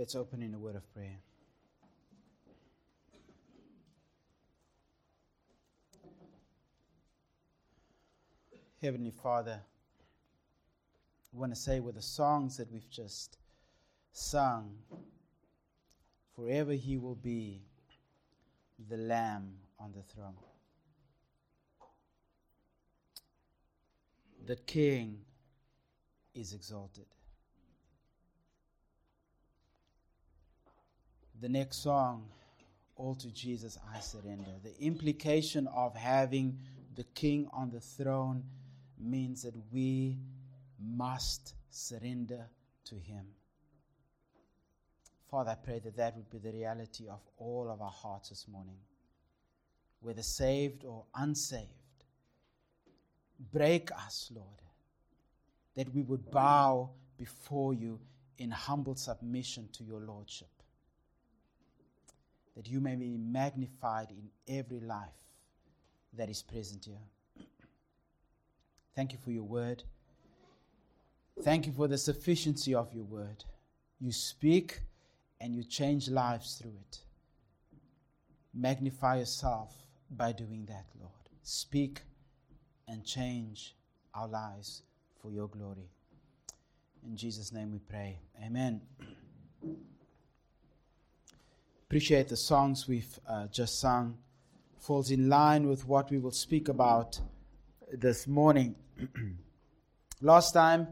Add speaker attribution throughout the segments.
Speaker 1: Let's open in a word of prayer. Heavenly Father, I want to say with the songs that we've just sung, forever He will be the Lamb on the throne. The King is exalted. The next song, All to Jesus I Surrender. The implication of having the King on the throne means that we must surrender to Him. Father, I pray that that would be the reality of all of our hearts this morning, whether saved or unsaved. Break us, Lord, that we would bow before you in humble submission to your Lordship, that you may be magnified in every life that is present here. Thank you for your word. Thank you for the sufficiency of your word. You speak and you change lives through it. Magnify yourself by doing that, Lord. Speak and change our lives for your glory. In Jesus' name we pray. Amen. Appreciate the songs we've uh, just sung. Falls in line with what we will speak about this morning. Last time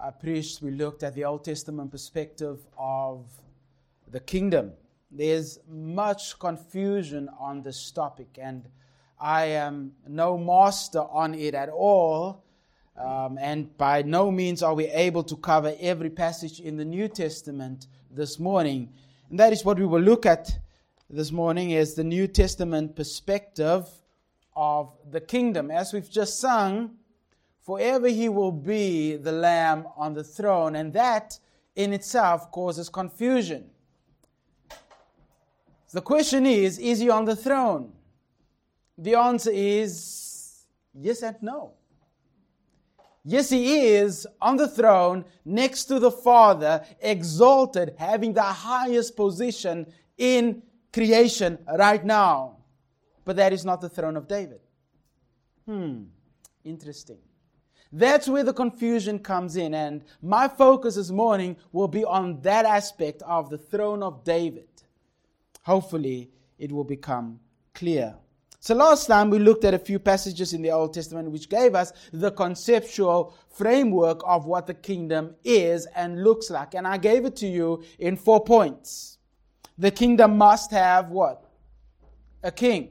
Speaker 1: I preached, we looked at the Old Testament perspective of the kingdom. There's much confusion on this topic, and I am no master on it at all. Um, and by no means are we able to cover every passage in the New Testament this morning. And that is what we will look at this morning is the New Testament perspective of the kingdom. As we've just sung, forever he will be the lamb on the throne, and that in itself causes confusion. The question is Is he on the throne? The answer is yes and no. Yes, he is on the throne next to the Father, exalted, having the highest position in creation right now. But that is not the throne of David. Hmm, interesting. That's where the confusion comes in, and my focus this morning will be on that aspect of the throne of David hopefully it will become clear. So last time we looked at a few passages in the Old Testament which gave us the conceptual framework of what the kingdom is and looks like. And I gave it to you in four points. The kingdom must have what? A king.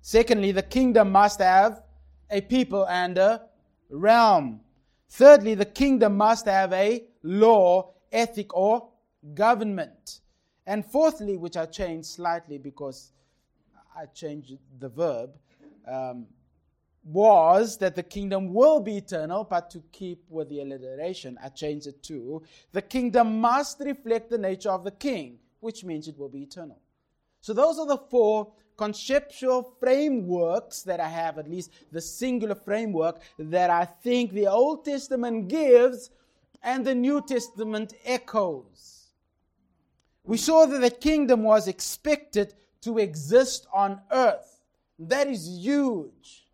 Speaker 1: Secondly, the kingdom must have a people and a realm. Thirdly, the kingdom must have a law, ethic, or government. And fourthly, which I changed slightly because I changed the verb, um, was that the kingdom will be eternal, but to keep with the alliteration, I changed it to the kingdom must reflect the nature of the king, which means it will be eternal. So those are the four conceptual frameworks that I have, at least the singular framework that I think the Old Testament gives and the New Testament echoes we saw that the kingdom was expected to exist on earth. That is huge.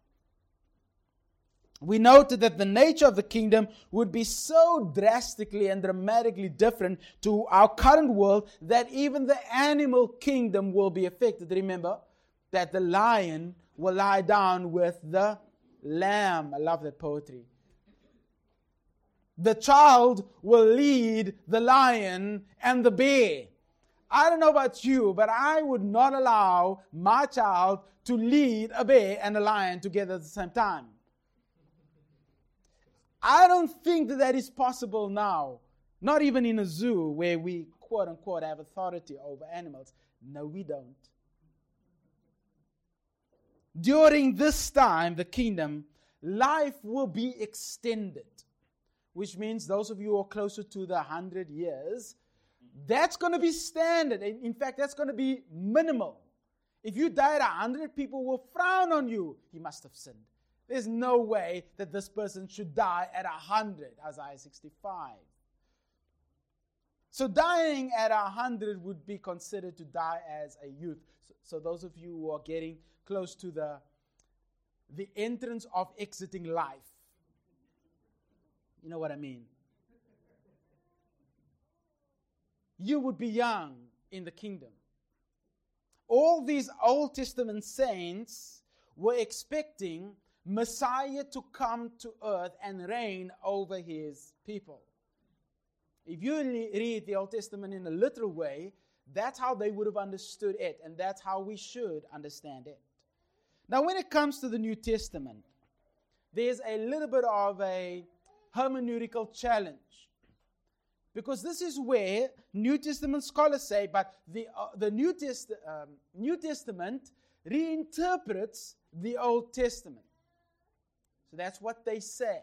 Speaker 1: We noted that the nature of the kingdom would be so drastically and dramatically different to our current world that even the animal kingdom will be affected. Remember that the lion will lie down with the lamb. I love that poetry. The child will lead the lion and the bear. I don't know about you, but I would not allow my child to lead a bear and a lion together at the same time. I don't think that that is possible now. Not even in a zoo where we, quote unquote, have authority over animals. No, we don't. During this time, the kingdom, life will be extended, which means those of you who are closer to the 100 years, that's going to be standard. In fact, that's going to be minimal. If you die at 100, people will frown on you. He must have sinned. There's no way that this person should die at 100, Isaiah 65. So dying at a hundred would be considered to die as a youth. So, so, those of you who are getting close to the the entrance of exiting life, you know what I mean. You would be young in the kingdom. All these Old Testament saints were expecting Messiah to come to earth and reign over his people. If you read the Old Testament in a literal way, that's how they would have understood it, and that's how we should understand it. Now, when it comes to the New Testament, there's a little bit of a hermeneutical challenge. Because this is where New Testament scholars say, but the, uh, the New, Test- um, New Testament reinterprets the Old Testament. So that's what they say.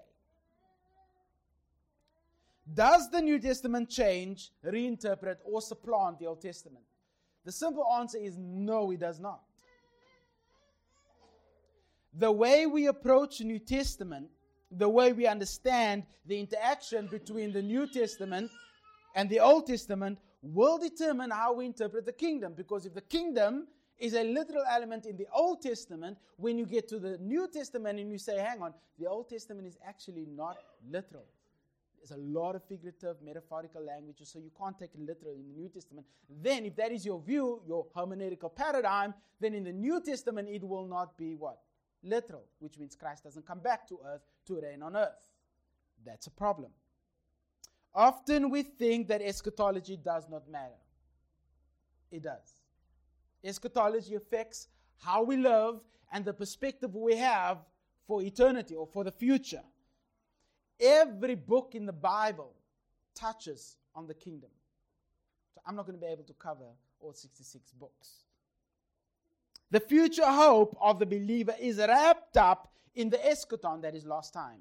Speaker 1: Does the New Testament change, reinterpret, or supplant the Old Testament? The simple answer is no, it does not. The way we approach New Testament, the way we understand the interaction between the New Testament and the Old Testament will determine how we interpret the kingdom. Because if the kingdom is a literal element in the Old Testament, when you get to the New Testament and you say, hang on, the Old Testament is actually not literal. There's a lot of figurative, metaphorical languages, so you can't take it literal in the New Testament. Then, if that is your view, your hermeneutical paradigm, then in the New Testament it will not be what? Literal, which means Christ doesn't come back to earth to reign on earth. That's a problem. Often we think that eschatology does not matter. It does. Eschatology affects how we live and the perspective we have for eternity or for the future. Every book in the Bible touches on the kingdom. So I'm not going to be able to cover all 66 books. The future hope of the believer is wrapped up in the eschaton that is last time.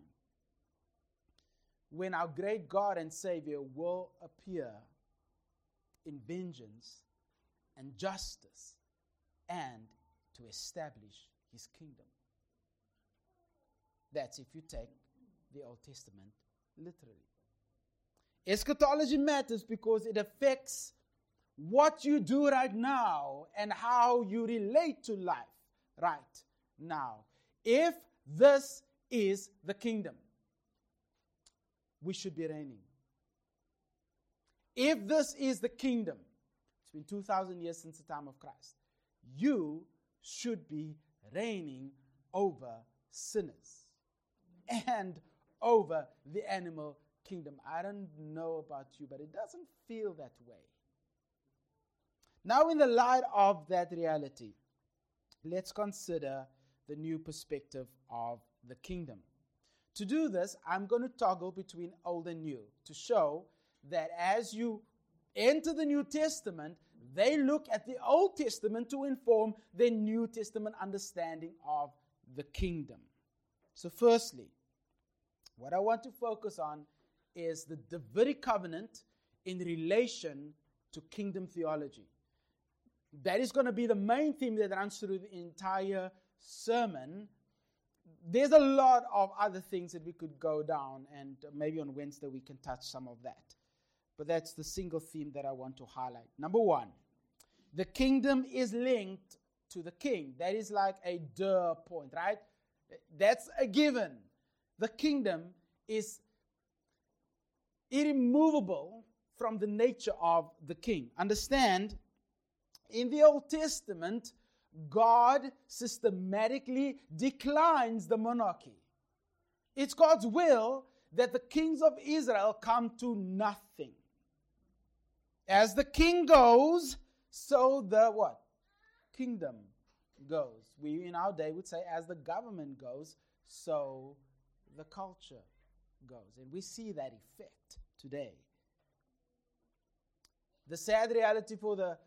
Speaker 1: When our great God and Savior will appear in vengeance and justice and to establish his kingdom. That's if you take the Old Testament literally. Eschatology matters because it affects what you do right now and how you relate to life right now. If this is the kingdom, we should be reigning. If this is the kingdom, it's been 2,000 years since the time of Christ, you should be reigning over sinners and over the animal kingdom. I don't know about you, but it doesn't feel that way. Now, in the light of that reality, let's consider the new perspective of the kingdom. To do this, I'm going to toggle between old and new to show that as you enter the New Testament, they look at the Old Testament to inform their New Testament understanding of the kingdom. So, firstly, what I want to focus on is the Davidic covenant in relation to kingdom theology. That is going to be the main theme that runs through the entire sermon. There's a lot of other things that we could go down, and maybe on Wednesday we can touch some of that. But that's the single theme that I want to highlight. Number one, the kingdom is linked to the king. That is like a duh point, right? That's a given the kingdom is irremovable from the nature of the king. Understand, in the Old Testament, God systematically declines the monarchy. It's God's will that the kings of Israel come to nothing. As the king goes, so the what? Kingdom goes. We in our day would say, as the government goes, so the culture goes. And we see that effect today. The sad reality for the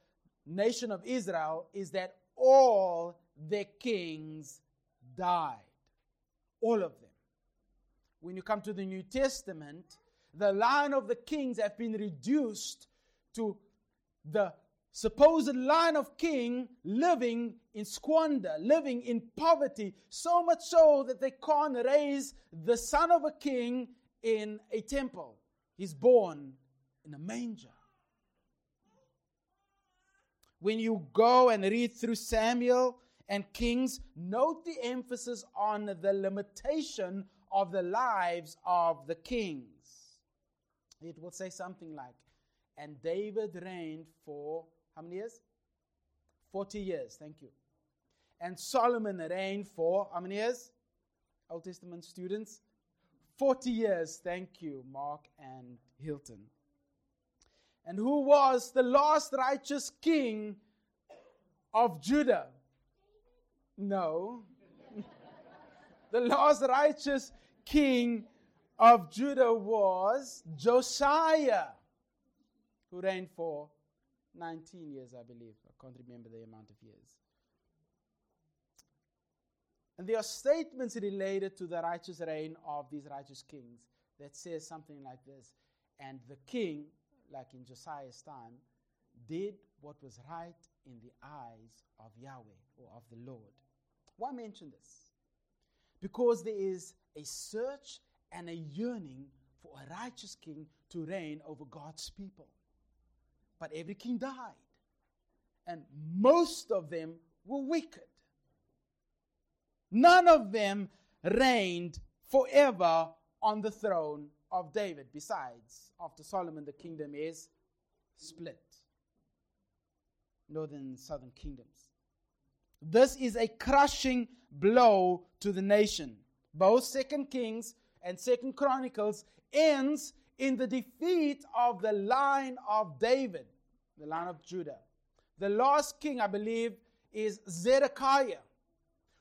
Speaker 1: nation of Israel is that all their kings died. All of them. When you come to the New Testament, the line of the kings have been reduced to the supposed line of king living in squander, living in poverty, so much so that they can't raise the son of a king in a temple. He's born in a manger. When you go and read through Samuel and Kings, note the emphasis on the limitation of the lives of the kings. It will say something like, and David reigned for how many years? 40 years. Thank you. And Solomon reigned for how many years? Old Testament students? 40 years. Thank you, Mark and Hilton. And who was the last righteous king of Judah? No. the last righteous king of Judah was Josiah, who reigned for 19 years, I believe. I can't remember the amount of years. And there are statements related to the righteous reign of these righteous kings that says something like this. And the king, like in Josiah's time, did what was right in the eyes of Yahweh or of the Lord. Why mention this? Because there is a search and a yearning for a righteous king to reign over God's people. But every king died, and most of them were wicked. None of them reigned forever on the throne of David. Besides, after Solomon, the kingdom is split northern and southern kingdoms. This is a crushing blow to the nation. Both Second Kings and Second Chronicles ends in the defeat of the line of David, the line of Judah. The last king, I believe, is Zedekiah,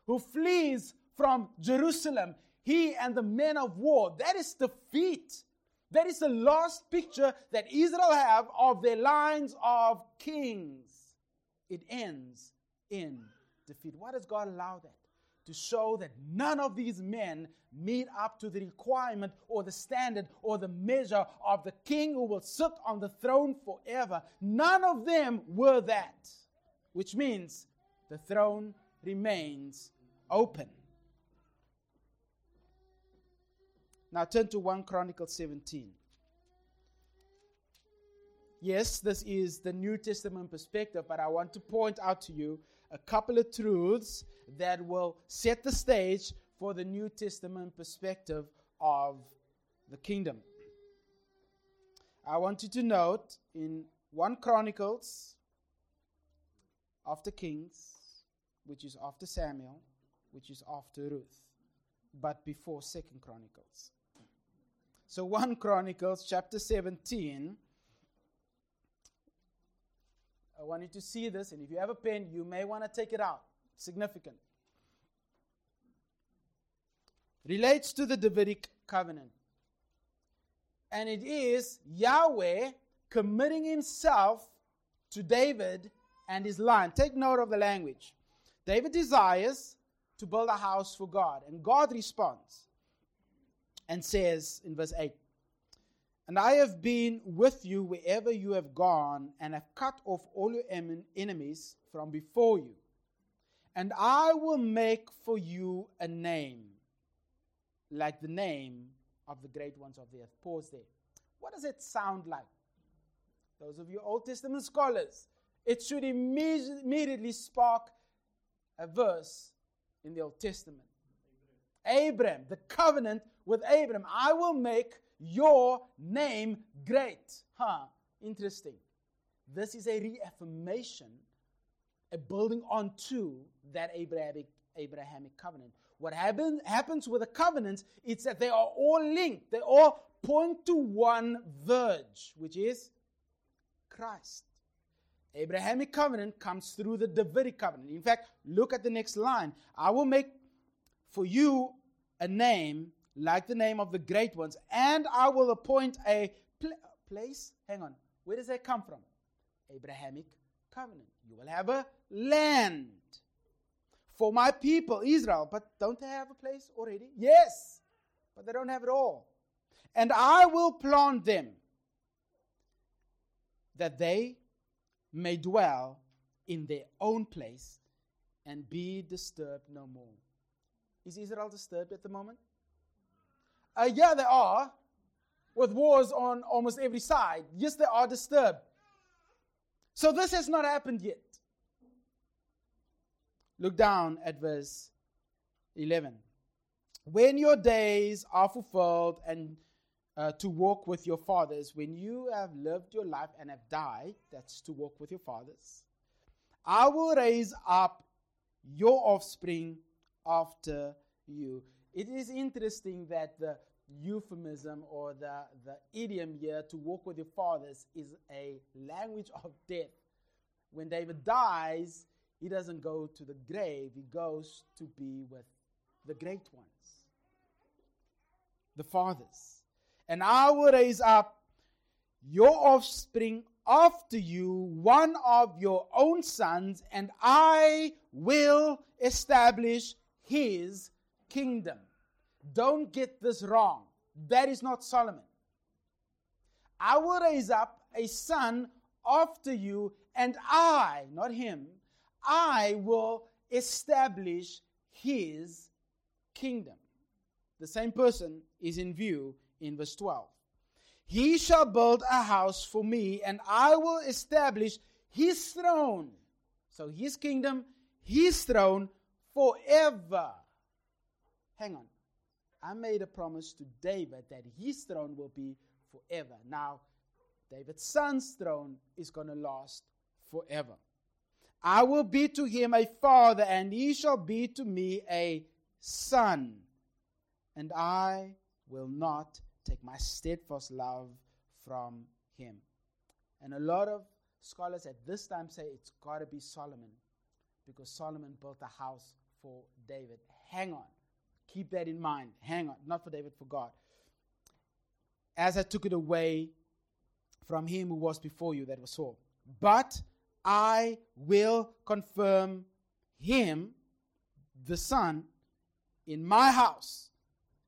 Speaker 1: who flees from Jerusalem. He and the men of war. That is defeat. That is the last picture that Israel have of their lines of kings. It ends in defeat. Why does God allow that? To show that none of these men meet up to the requirement or the standard or the measure of the king who will sit on the throne forever. None of them were that, which means the throne remains open. Now turn to 1 Chronicles 17. Yes, this is the New Testament perspective, but I want to point out to you a couple of truths that will set the stage for the New Testament perspective of the kingdom. I want you to note in 1 Chronicles, after Kings, which is after Samuel, which is after Ruth, but before 2 Chronicles. So 1 Chronicles chapter 17 I want you to see this, and if you have a pen, you may want to take it out. Significant. Relates to the Davidic covenant. And it is Yahweh committing himself to David and his line. Take note of the language. David desires to build a house for God, and God responds and says in verse 8 and I have been with you wherever you have gone, and have cut off all your enemies from before you. And I will make for you a name, like the name of the great ones of the earth. Pause there. What does it sound like? Those of you Old Testament scholars, it should immediately spark a verse in the Old Testament. Abraham, the covenant with Abraham. I will make your name great. Huh, interesting. This is a reaffirmation, a building onto that Abrahamic, Abrahamic covenant. What happen, happens with a covenant is that they are all linked. They all point to one verge, which is Christ. Abrahamic covenant comes through the Davidic covenant. In fact, look at the next line. I will make for you a name like the name of the great ones, and I will appoint a pl- place. Hang on. Where does that come from? Abrahamic covenant. You will have a land for my people, Israel. But don't they have a place already? Yes, but they don't have it all. And I will plant them that they may dwell in their own place and be disturbed no more. Is Israel disturbed at the moment? Uh, yeah, they are, with wars on almost every side. Yes, they are disturbed. So this has not happened yet. Look down at verse 11. When your days are fulfilled and uh, to walk with your fathers, when you have lived your life and have died, that's to walk with your fathers, I will raise up your offspring after you. It is interesting that the euphemism or the, the idiom here to walk with your fathers is a language of death. When David dies, he doesn't go to the grave, he goes to be with the great ones, the fathers. And I will raise up your offspring after you, one of your own sons, and I will establish his kingdom. Don't get this wrong. That is not Solomon. I will raise up a son after you, and I, not him, I will establish his kingdom. The same person is in view in verse 12. He shall build a house for me, and I will establish his throne. So his kingdom, his throne forever. Hang on. I made a promise to David that his throne will be forever. Now, David's son's throne is going to last forever. I will be to him a father, and he shall be to me a son. And I will not take my steadfast love from him. And a lot of scholars at this time say it's got to be Solomon because Solomon built a house for David. Hang on. Keep that in mind. Hang on. Not for David, for God. As I took it away from him who was before you, that was Saul. But I will confirm him, the Son, in my house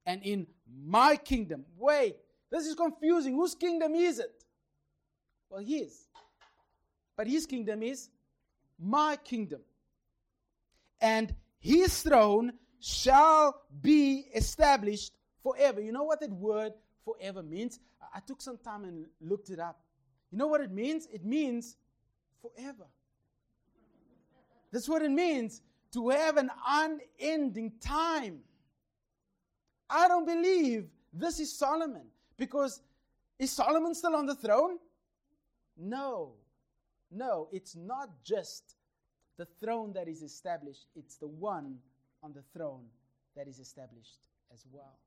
Speaker 1: and in my kingdom. Wait, this is confusing. Whose kingdom is it? Well, his. But his kingdom is my kingdom. And his throne shall be established forever. You know what that word forever means? I took some time and looked it up. You know what it means? It means forever. That's what it means to have an unending time. I don't believe this is Solomon because is Solomon still on the throne? No. No, it's not just the throne that is established, it's the one on the throne that is established as well.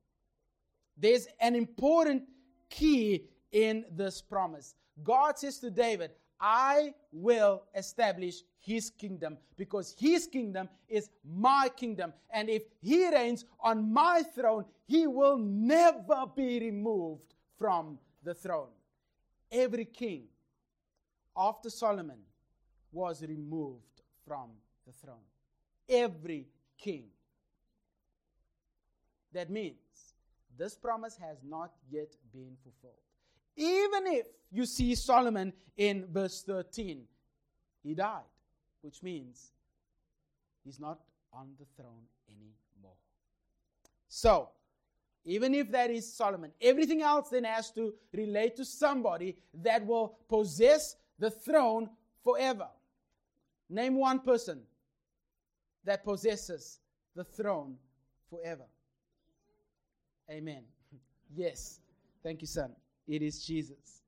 Speaker 1: There's an important key in this promise. God says to David, I will establish his kingdom because his kingdom is my kingdom. And if he reigns on my throne, he will never be removed from the throne. Every king after Solomon was removed from the throne. Every king. That means this promise has not yet been fulfilled. Even if you see Solomon in verse 13, he died, which means he's not on the throne anymore. So, even if that is Solomon, everything else then has to relate to somebody that will possess the throne forever. Name one person that possesses the throne forever. Amen. Yes. Thank you, son. It is Jesus.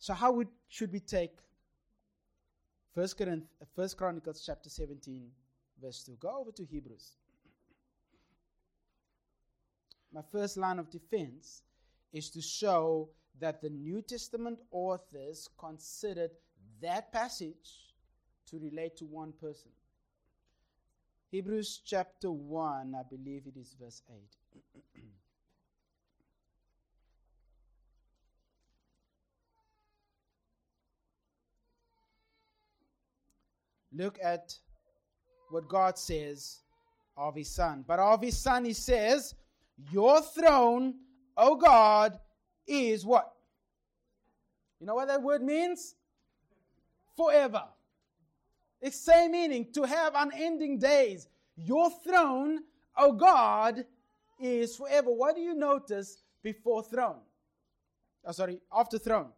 Speaker 1: So, how would, should we take First, Corinth, First Chronicles chapter 17, verse 2? Go over to Hebrews. My first line of defense is to show that the New Testament authors considered that passage to relate to one person. Hebrews chapter 1, I believe it is verse 8. Look at what God says of his son. But of his son, he says, Your throne, O God, is what? You know what that word means? Forever. It's the same meaning to have unending days. Your throne, O God, is forever. What do you notice before throne? Oh, sorry, after throne.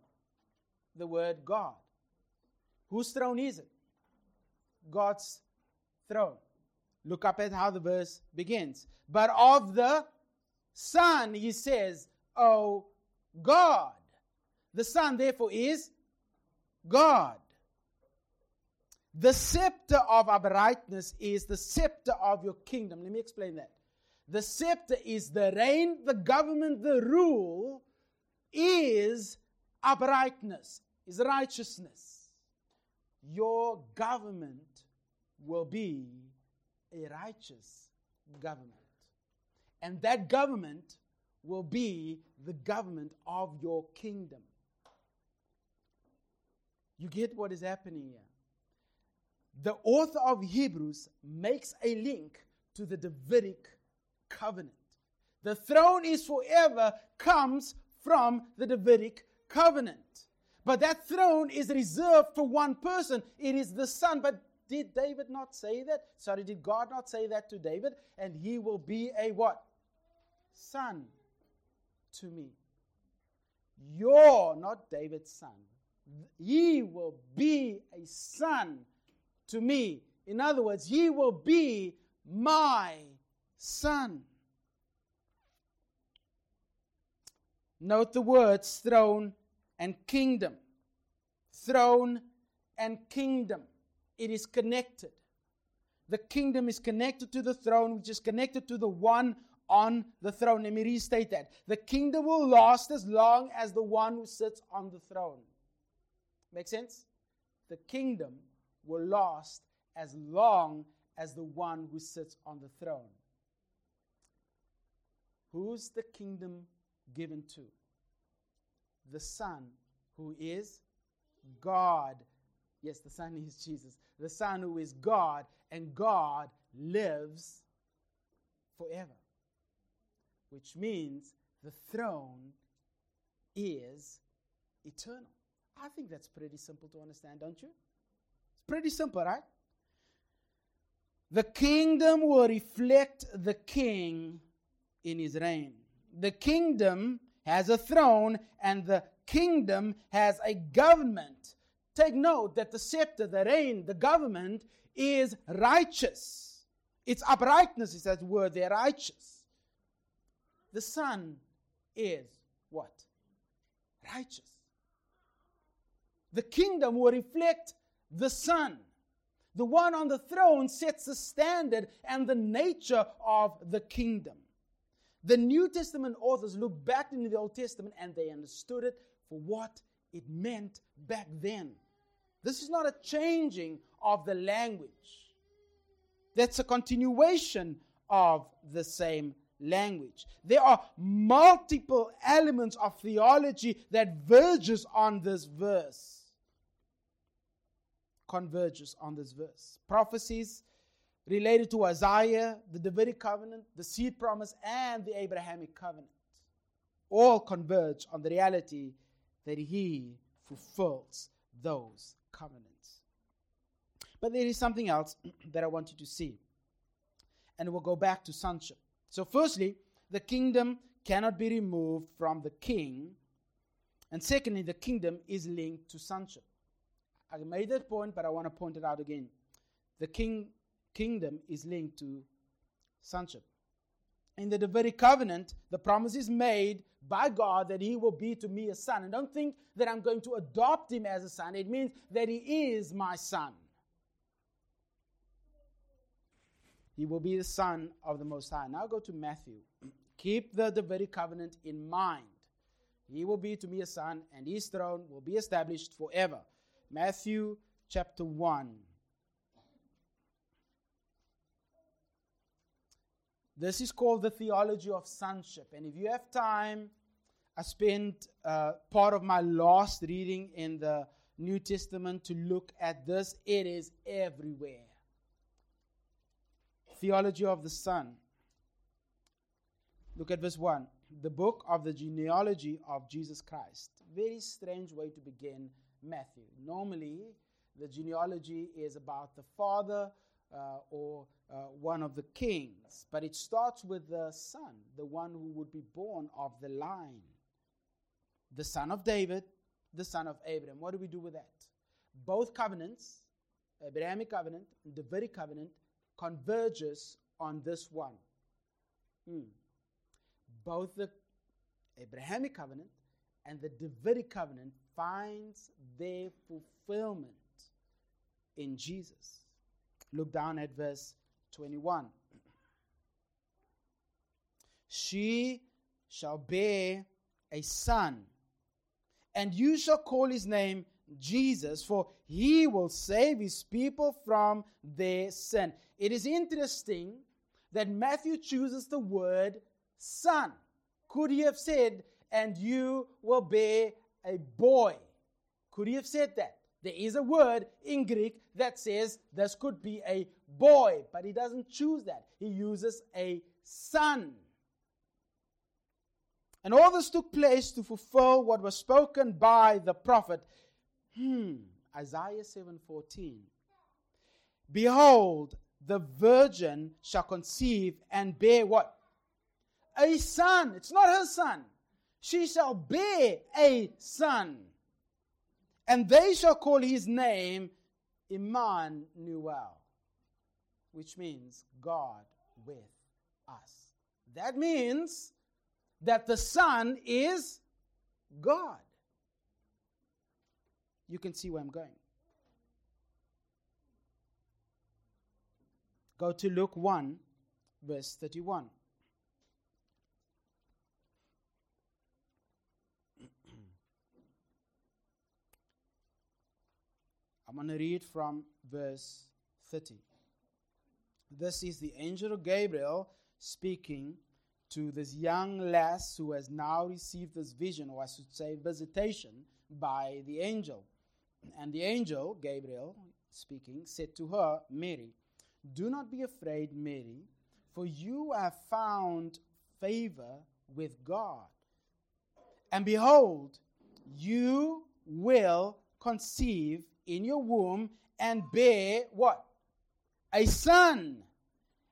Speaker 1: The word God. Whose throne is it? God's throne. Look up at how the verse begins. But of the Son, he says, O God. The Son, therefore, is God. The scepter of uprightness is the scepter of your kingdom. Let me explain that. The scepter is the reign, the government, the rule is uprightness, is righteousness. Your government will be a righteous government. And that government will be the government of your kingdom. You get what is happening here? The author of Hebrews makes a link to the Davidic covenant. The throne is forever comes from the Davidic covenant. But that throne is reserved for one person. It is the Son. But did David not say that? Sorry, did God not say that to David? And he will be a what? Son to me. You're not David's son. He will be a son to me. In other words, he will be my son. Note the words throne and kingdom. Throne and kingdom. It is connected. The kingdom is connected to the throne, which is connected to the one on the throne. Let me restate that. The kingdom will last as long as the one who sits on the throne. Make sense? The kingdom will last as long as the one who sits on the throne. Who's the kingdom given to? The Son, who is God. Yes, the Son is Jesus. The Son, who is God, and God lives forever which means the throne is eternal. I think that's pretty simple to understand, don't you? It's pretty simple, right? The kingdom will reflect the king in his reign. The kingdom has a throne and the kingdom has a government. Take note that the scepter, the reign, the government is righteous. Its uprightness is that word there, righteous the Son is what? Righteous. The kingdom will reflect the Son. The one on the throne sets the standard and the nature of the kingdom. The New Testament authors look back into the Old Testament and they understood it for what it meant back then. This is not a changing of the language, that's a continuation of the same language. There are multiple elements of theology that verges on this verse. Converges on this verse. Prophecies related to Isaiah, the Davidic covenant, the seed promise, and the Abrahamic covenant all converge on the reality that he fulfills those covenants. But there is something else that I want you to see. And we'll go back to sonship. So, firstly, the kingdom cannot be removed from the king. And secondly, the kingdom is linked to sonship. I made that point, but I want to point it out again. The king, kingdom is linked to sonship. In the Davidic covenant, the promise is made by God that he will be to me a son. And don't think that I'm going to adopt him as a son. It means that he is my son. He will be the Son of the Most High. Now go to Matthew. Keep the Davidic covenant in mind. He will be to me a son, and his throne will be established forever. Matthew chapter 1. This is called the theology of sonship. And if you have time, I spent uh, part of my last reading in the New Testament to look at this. It is everywhere theology of the Son. Look at verse 1. The book of the genealogy of Jesus Christ. Very strange way to begin Matthew. Normally, the genealogy is about the father uh, or uh, one of the kings, but it starts with the son, the one who would be born of the line. the son of David, the son of Abraham. What do we do with that? Both covenants, Abrahamic covenant and the Davidic covenant, converges on this one. Hmm. Both the Abrahamic covenant and the Davidic covenant finds their fulfillment in Jesus. Look down at verse 21. She shall bear a son, and you shall call his name Jesus, for he will save his people from their sin. It is interesting that Matthew chooses the word son. Could he have said, and you will bear a boy? Could he have said that? There is a word in Greek that says this could be a boy, but he doesn't choose that. He uses a son. And all this took place to fulfill what was spoken by the prophet. Hmm, Isaiah 7:14. Behold, the virgin shall conceive and bear what? A son. It's not her son. She shall bear a son and they shall call his name Emmanuel, which means God with us. That means that the Son is God. You can see where I'm going. Go to Luke 1, verse 31. I'm going to read from verse 30. This is the angel Gabriel speaking to this young lass who has now received this vision, or I should say, visitation by the angel. And the angel, Gabriel speaking, said to her, Mary, Do not be afraid, Mary, for you have found favor with God. And behold, you will conceive in your womb and bear what? A son.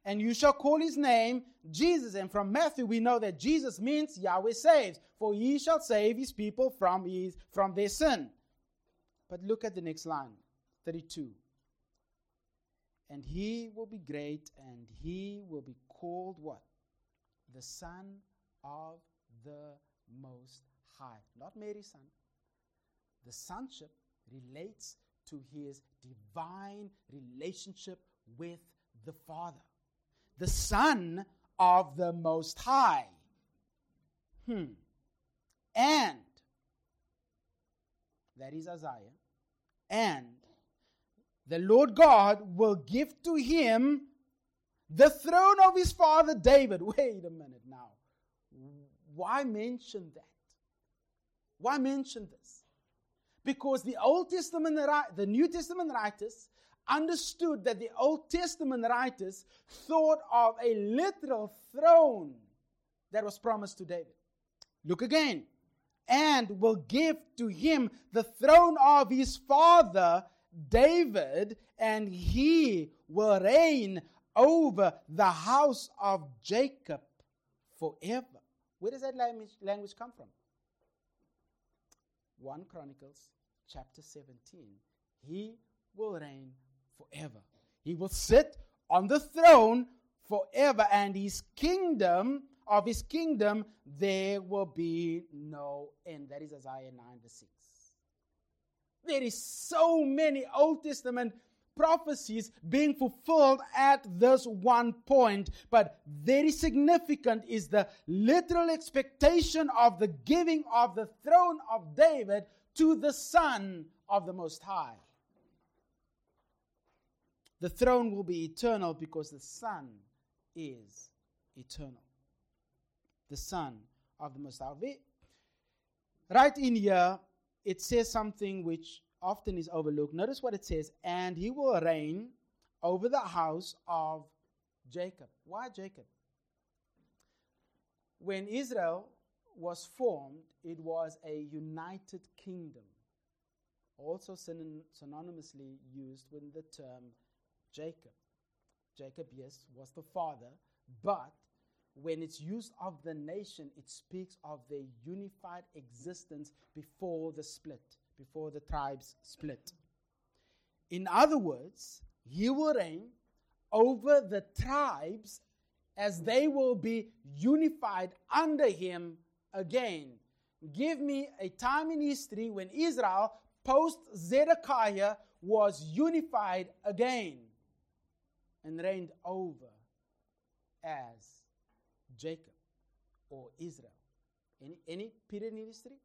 Speaker 1: And you shall call his name Jesus. And from Matthew, we know that Jesus means Yahweh saves, for he shall save his people from, his, from their sin. But look at the next line 32. And he will be great, and he will be called what? The Son of the Most High. Not Mary's son. The sonship relates to his divine relationship with the Father, the Son of the Most High. Hmm. And, that is Isaiah, and the Lord God will give to him the throne of his father David. Wait a minute now. Why mention that? Why mention this? Because the Old Testament, the New Testament writers understood that the Old Testament writers thought of a literal throne that was promised to David. Look again. And will give to him the throne of his father David, and he will reign over the house of Jacob forever. Where does that language, language come from? 1 Chronicles chapter 17. He will reign forever. He will sit on the throne forever, and his kingdom, of his kingdom, there will be no end. That is Isaiah 9, verse 6. There is so many Old Testament prophecies being fulfilled at this one point. But very significant is the literal expectation of the giving of the throne of David to the Son of the Most High. The throne will be eternal because the Son is eternal. The Son of the Most High. Right in here, it says something which often is overlooked. Notice what it says and he will reign over the house of Jacob. Why Jacob? When Israel was formed, it was a united kingdom, also synonymously used with the term Jacob. Jacob, yes, was the father, but when it's used of the nation, it speaks of their unified existence before the split, before the tribes split. In other words, he will reign over the tribes as they will be unified under him again. Give me a time in history when Israel, post Zedekiah, was unified again and reigned over as Jacob or Israel. Any, any period in history?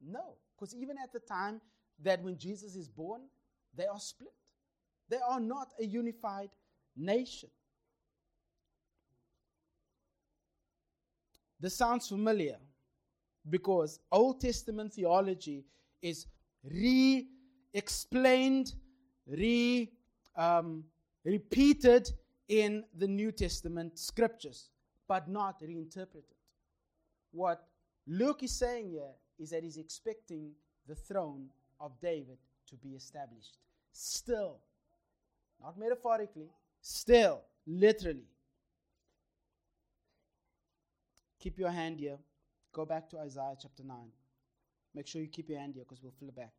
Speaker 1: No. Because even at the time that when Jesus is born, they are split. They are not a unified nation. This sounds familiar because Old Testament theology is re explained, re um, repeated in the New Testament scriptures, but not reinterpreted. What Luke is saying here is that he's expecting the throne of David to be established. Still, not metaphorically, still, literally. Keep your hand here. Go back to Isaiah chapter 9. Make sure you keep your hand here because we'll flip back.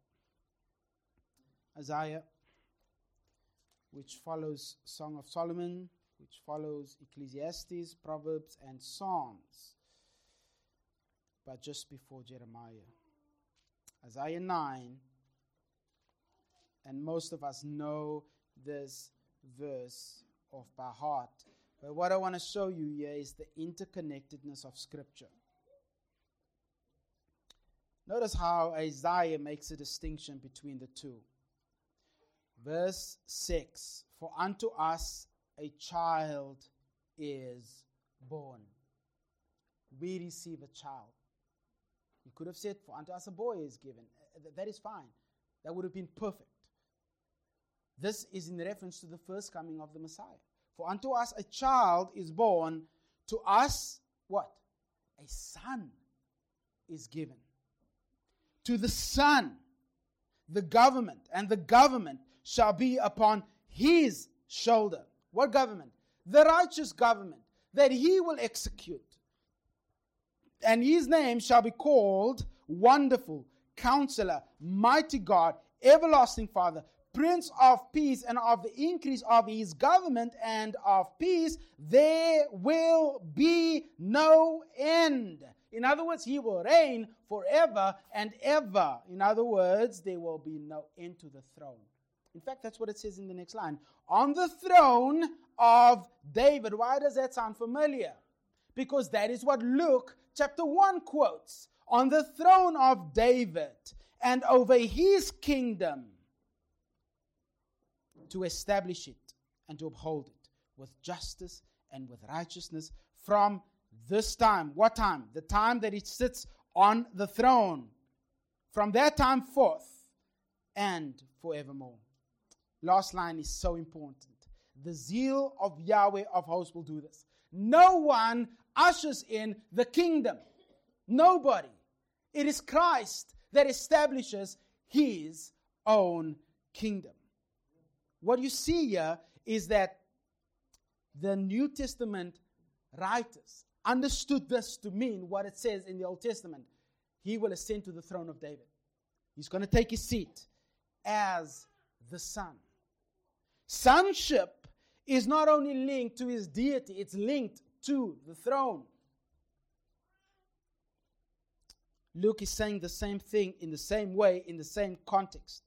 Speaker 1: Isaiah, which follows Song of Solomon, which follows Ecclesiastes, Proverbs, and Psalms, but just before Jeremiah. Isaiah 9, and most of us know this verse off by heart. But what I want to show you here is the interconnectedness of Scripture. Notice how Isaiah makes a distinction between the two. Verse 6 For unto us a child is born. We receive a child. You could have said, For unto us a boy is given. That is fine. That would have been perfect. This is in reference to the first coming of the Messiah. For unto us a child is born, to us what? A son is given. To the son, the government, and the government shall be upon his shoulder. What government? The righteous government that he will execute. And his name shall be called Wonderful, Counselor, Mighty God, Everlasting Father, Prince of Peace, and of the increase of his government and of peace, there will be no end. In other words, he will reign forever and ever. In other words, there will be no end to the throne. In fact, that's what it says in the next line. On the throne of David. Why does that sound familiar? Because that is what Luke chapter 1 quotes. On the throne of David and over his kingdom to establish it and to uphold it with justice and with righteousness from this time. What time? The time that it sits on the throne. From that time forth and forevermore. Last line is so important. The zeal of Yahweh of hosts will do this. No one ushers in the kingdom. Nobody. It is Christ that establishes his own kingdom what you see here is that the New Testament writers understood this to mean what it says in the Old Testament. He will ascend to the throne of David. He's going to take his seat as the Son. Sonship is not only linked to his deity, it's linked to the throne. Luke is saying the same thing in the same way, in the same context.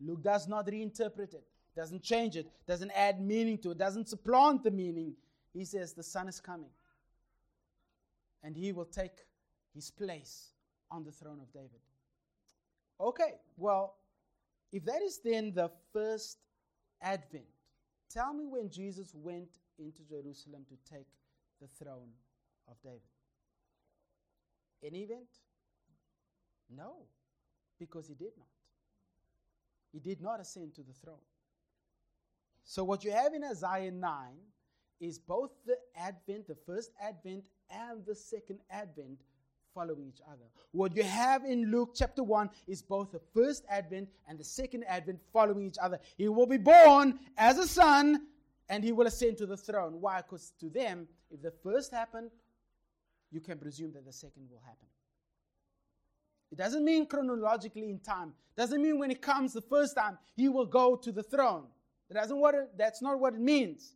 Speaker 1: Luke does not reinterpret it doesn't change it, doesn't add meaning to it, doesn't supplant the meaning. He says, The Son is coming. And he will take his place on the throne of David. Okay, well, if that is then the first advent, tell me when Jesus went into Jerusalem to take the throne of David. Any event? No, because he did not. He did not ascend to the throne. So, what you have in Isaiah 9 is both the advent, the first advent, and the second advent following each other. What you have in Luke chapter 1 is both the first advent and the second advent following each other. He will be born as a son and he will ascend to the throne. Why? Because to them, if the first happened, you can presume that the second will happen. It doesn't mean chronologically in time. Doesn't mean when it comes the first time he will go to the throne. That doesn't what it, that's not what it means.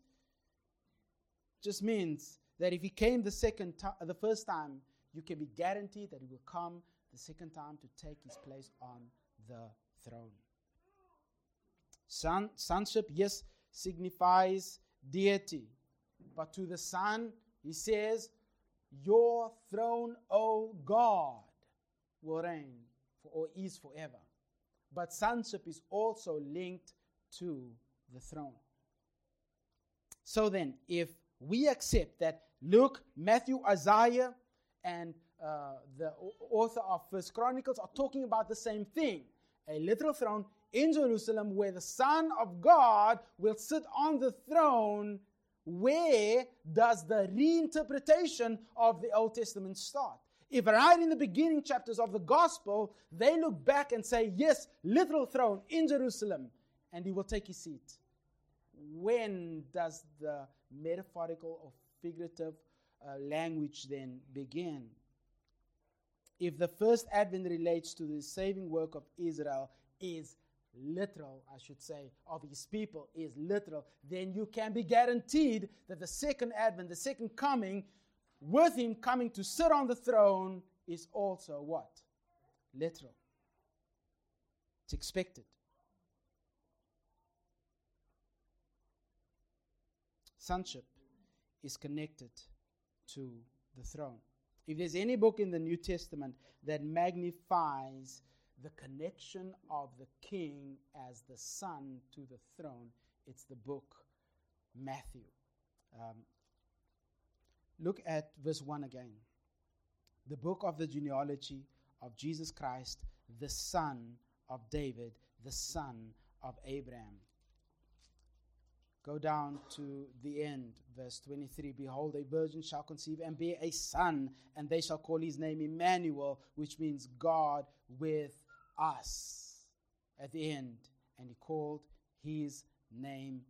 Speaker 1: It just means that if he came the second time, the first time, you can be guaranteed that he will come the second time to take his place on the throne. Son, sonship, yes, signifies deity. But to the Son, he says, Your throne, O God, will reign for, or is forever. But sonship is also linked to the throne. So then, if we accept that Luke, Matthew, Isaiah, and uh, the author of First Chronicles are talking about the same thing a literal throne in Jerusalem where the Son of God will sit on the throne. Where does the reinterpretation of the Old Testament start? If right in the beginning chapters of the gospel, they look back and say, Yes, literal throne in Jerusalem, and he will take his seat. When does the metaphorical or figurative uh, language then begin? If the first advent relates to the saving work of Israel, is literal, I should say, of his people is literal, then you can be guaranteed that the second advent, the second coming, with him coming to sit on the throne, is also what? Literal. It's expected. Sonship is connected to the throne. If there's any book in the New Testament that magnifies the connection of the king as the son to the throne, it's the book Matthew. Um, look at verse 1 again. The book of the genealogy of Jesus Christ, the son of David, the son of Abraham. Go down to the end, verse 23. Behold, a virgin shall conceive and bear a son, and they shall call his name Emmanuel, which means God with us. At the end, and he called his name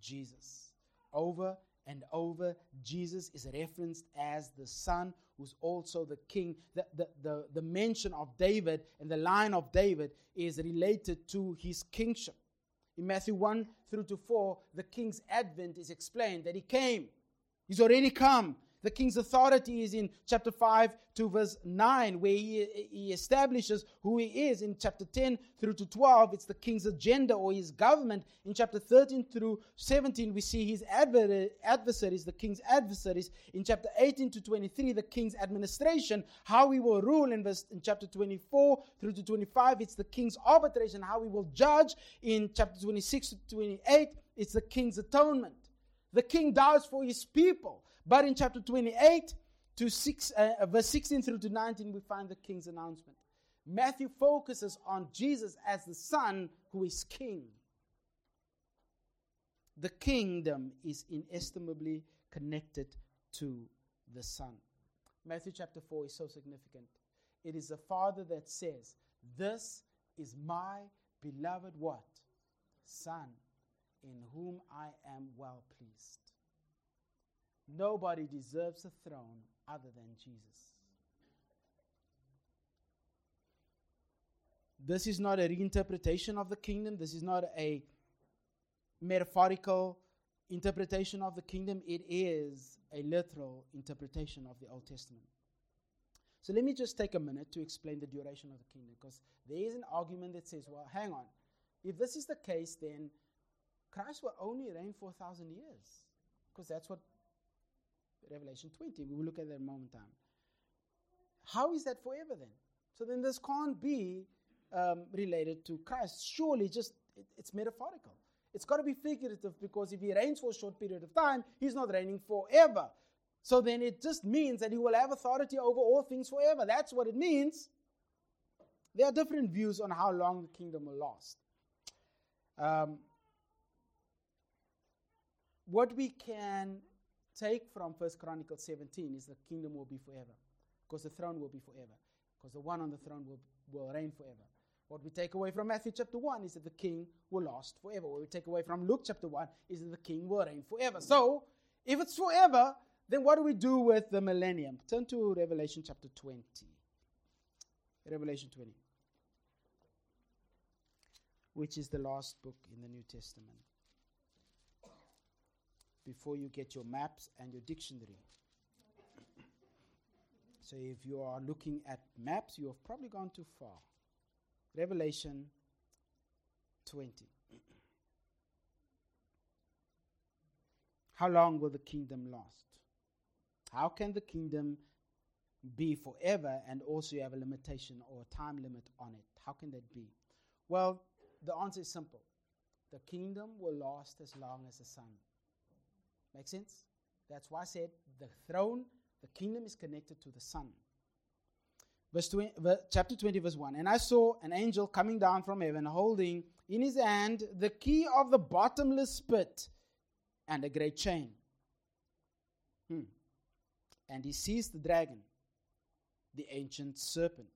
Speaker 1: Jesus. Over and over, Jesus is referenced as the Son, who's also the King. The, the, the, the mention of David and the line of David is related to his kingship. In Matthew 1 through to 4, the king's advent is explained that he came. He's already come. The king's authority is in chapter 5 to verse 9, where he, he establishes who he is. In chapter 10 through to 12, it's the king's agenda or his government. In chapter 13 through 17, we see his adversaries, the king's adversaries. In chapter 18 to 23, the king's administration, how he will rule. In, verse, in chapter 24 through to 25, it's the king's arbitration, how he will judge. In chapter 26 to 28, it's the king's atonement. The king dies for his people. But in chapter 28 to 6, uh, verse 16 through to 19, we find the king's announcement. Matthew focuses on Jesus as the son who is king. The kingdom is inestimably connected to the son. Matthew chapter 4 is so significant. It is the father that says, This is my beloved what? Son in whom I am well pleased. Nobody deserves a throne other than Jesus. This is not a reinterpretation of the kingdom. This is not a metaphorical interpretation of the kingdom. It is a literal interpretation of the Old Testament. So let me just take a minute to explain the duration of the kingdom because there is an argument that says, well, hang on. If this is the case, then Christ will only reign for a thousand years. Because that's what Revelation 20, we will look at that in a moment time. How is that forever then? So then this can't be um, related to Christ. Surely just it, it's metaphorical. It's got to be figurative because if he reigns for a short period of time, he's not reigning forever. So then it just means that he will have authority over all things forever. That's what it means. There are different views on how long the kingdom will last. Um, what we can take from First Chronicles 17 is the kingdom will be forever, because the throne will be forever, because the one on the throne will, will reign forever. What we take away from Matthew chapter 1 is that the king will last forever. What we take away from Luke chapter 1 is that the king will reign forever. So, if it's forever, then what do we do with the millennium? Turn to Revelation chapter 20. Revelation 20, which is the last book in the New Testament. Before you get your maps and your dictionary. So, if you are looking at maps, you have probably gone too far. Revelation 20. How long will the kingdom last? How can the kingdom be forever and also you have a limitation or a time limit on it? How can that be? Well, the answer is simple. The kingdom will last as long as the Son. Make sense? That's why I said the throne, the kingdom is connected to the Son. Verse 20, chapter 20, verse 1. And I saw an angel coming down from heaven, holding in his hand the key of the bottomless pit and a great chain. Hmm. And he seized the dragon, the ancient serpent,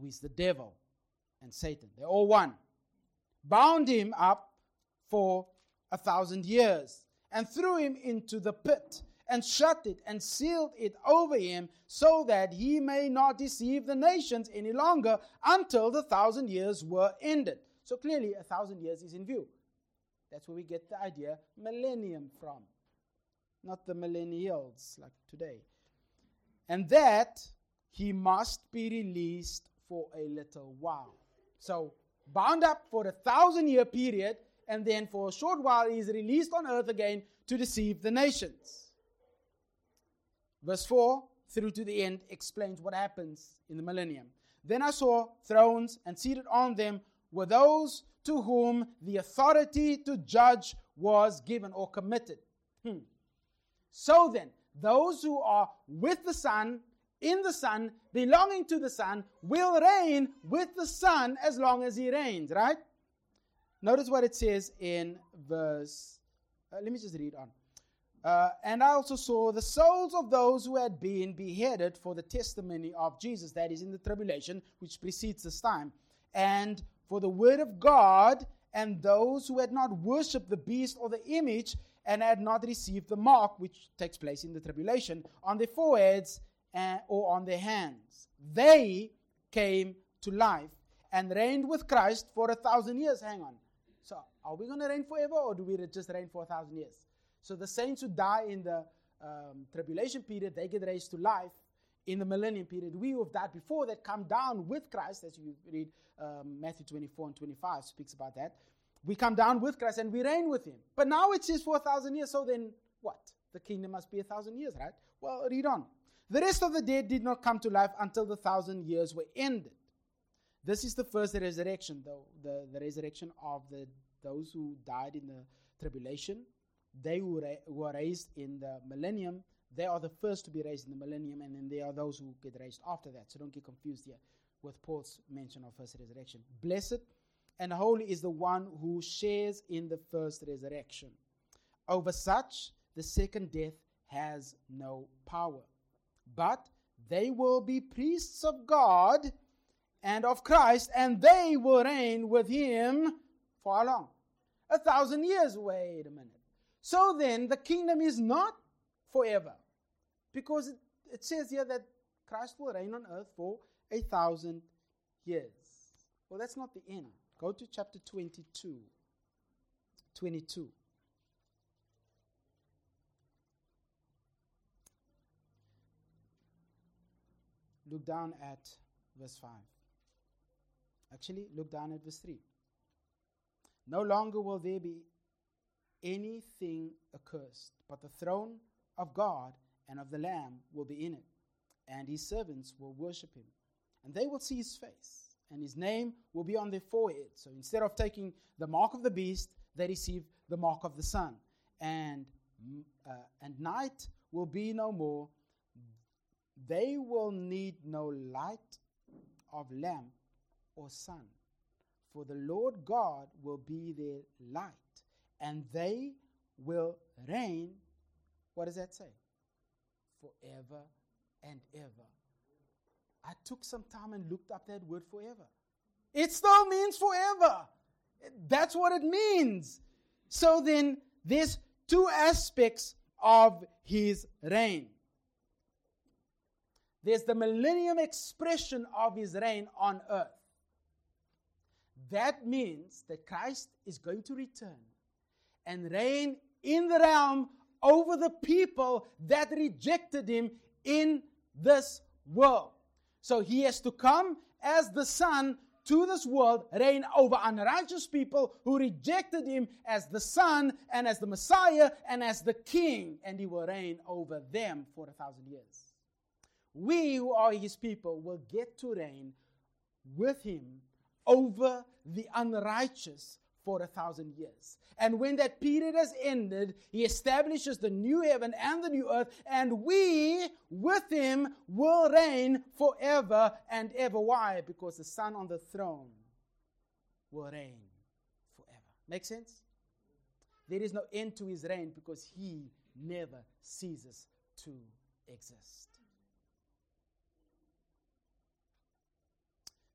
Speaker 1: who is the devil and Satan. They're all one. Bound him up for a thousand years and threw him into the pit and shut it and sealed it over him so that he may not deceive the nations any longer until the thousand years were ended. So clearly, a thousand years is in view. That's where we get the idea millennium from, not the millennials like today. And that he must be released for a little while. So, bound up for a thousand year period, and then for a short while he is released on earth again to deceive the nations. Verse 4 through to the end explains what happens in the millennium. Then I saw thrones, and seated on them were those to whom the authority to judge was given or committed. Hmm. So then, those who are with the Son, in the Son, belonging to the Son, will reign with the Son as long as he reigns, right? Notice what it says in verse. Uh, let me just read on. Uh, and I also saw the souls of those who had been beheaded for the testimony of Jesus, that is, in the tribulation, which precedes this time, and for the word of God, and those who had not worshipped the beast or the image, and had not received the mark, which takes place in the tribulation, on their foreheads and, or on their hands. They came to life and reigned with Christ for a thousand years. Hang on. Are we going to reign forever, or do we just reign for a thousand years? So the saints who die in the um, tribulation period, they get raised to life in the millennium period. We who have died before that come down with Christ, as you read um, Matthew 24 and 25 speaks about that. We come down with Christ and we reign with him. But now it says for a thousand years, so then what? The kingdom must be a thousand years, right? Well, read on. The rest of the dead did not come to life until the thousand years were ended. This is the first resurrection, though, the, the resurrection of the those who died in the tribulation they were ra- raised in the millennium, they are the first to be raised in the millennium, and then there are those who get raised after that. So don't get confused here with Paul's mention of first resurrection. Blessed and holy is the one who shares in the first resurrection. Over such, the second death has no power. But they will be priests of God and of Christ, and they will reign with him how long? A thousand years. Wait a minute. So then, the kingdom is not forever. Because it, it says here that Christ will reign on earth for a thousand years. Well, that's not the end. Go to chapter 22. 22. Look down at verse 5. Actually, look down at verse 3. No longer will there be anything accursed, but the throne of God and of the Lamb will be in it, and his servants will worship him. And they will see his face, and his name will be on their forehead. So instead of taking the mark of the beast, they receive the mark of the Son. And, uh, and night will be no more. They will need no light of lamp or sun, for the Lord God will be their light and they will reign. What does that say? Forever and ever. I took some time and looked up that word forever. It still means forever. That's what it means. So then, there's two aspects of his reign. There's the millennium expression of his reign on earth. That means that Christ is going to return and reign in the realm over the people that rejected him in this world. So he has to come as the Son to this world, reign over unrighteous people who rejected him as the Son and as the Messiah and as the King, and he will reign over them for a thousand years. We who are his people will get to reign with him over the unrighteous for a thousand years. And when that period has ended, he establishes the new heaven and the new earth, and we with him will reign forever and ever. Why? Because the Son on the throne will reign forever. Make sense? There is no end to his reign because he never ceases to exist.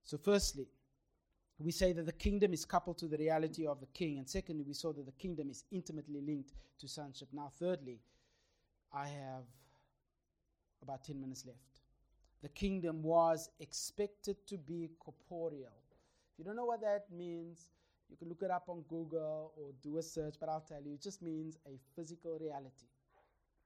Speaker 1: So, firstly, we say that the kingdom is coupled to the reality of the king. And secondly, we saw that the kingdom is intimately linked to sonship. Now, thirdly, I have about 10 minutes left. The kingdom was expected to be corporeal. If you don't know what that means, you can look it up on Google or do a search, but I'll tell you, it just means a physical reality.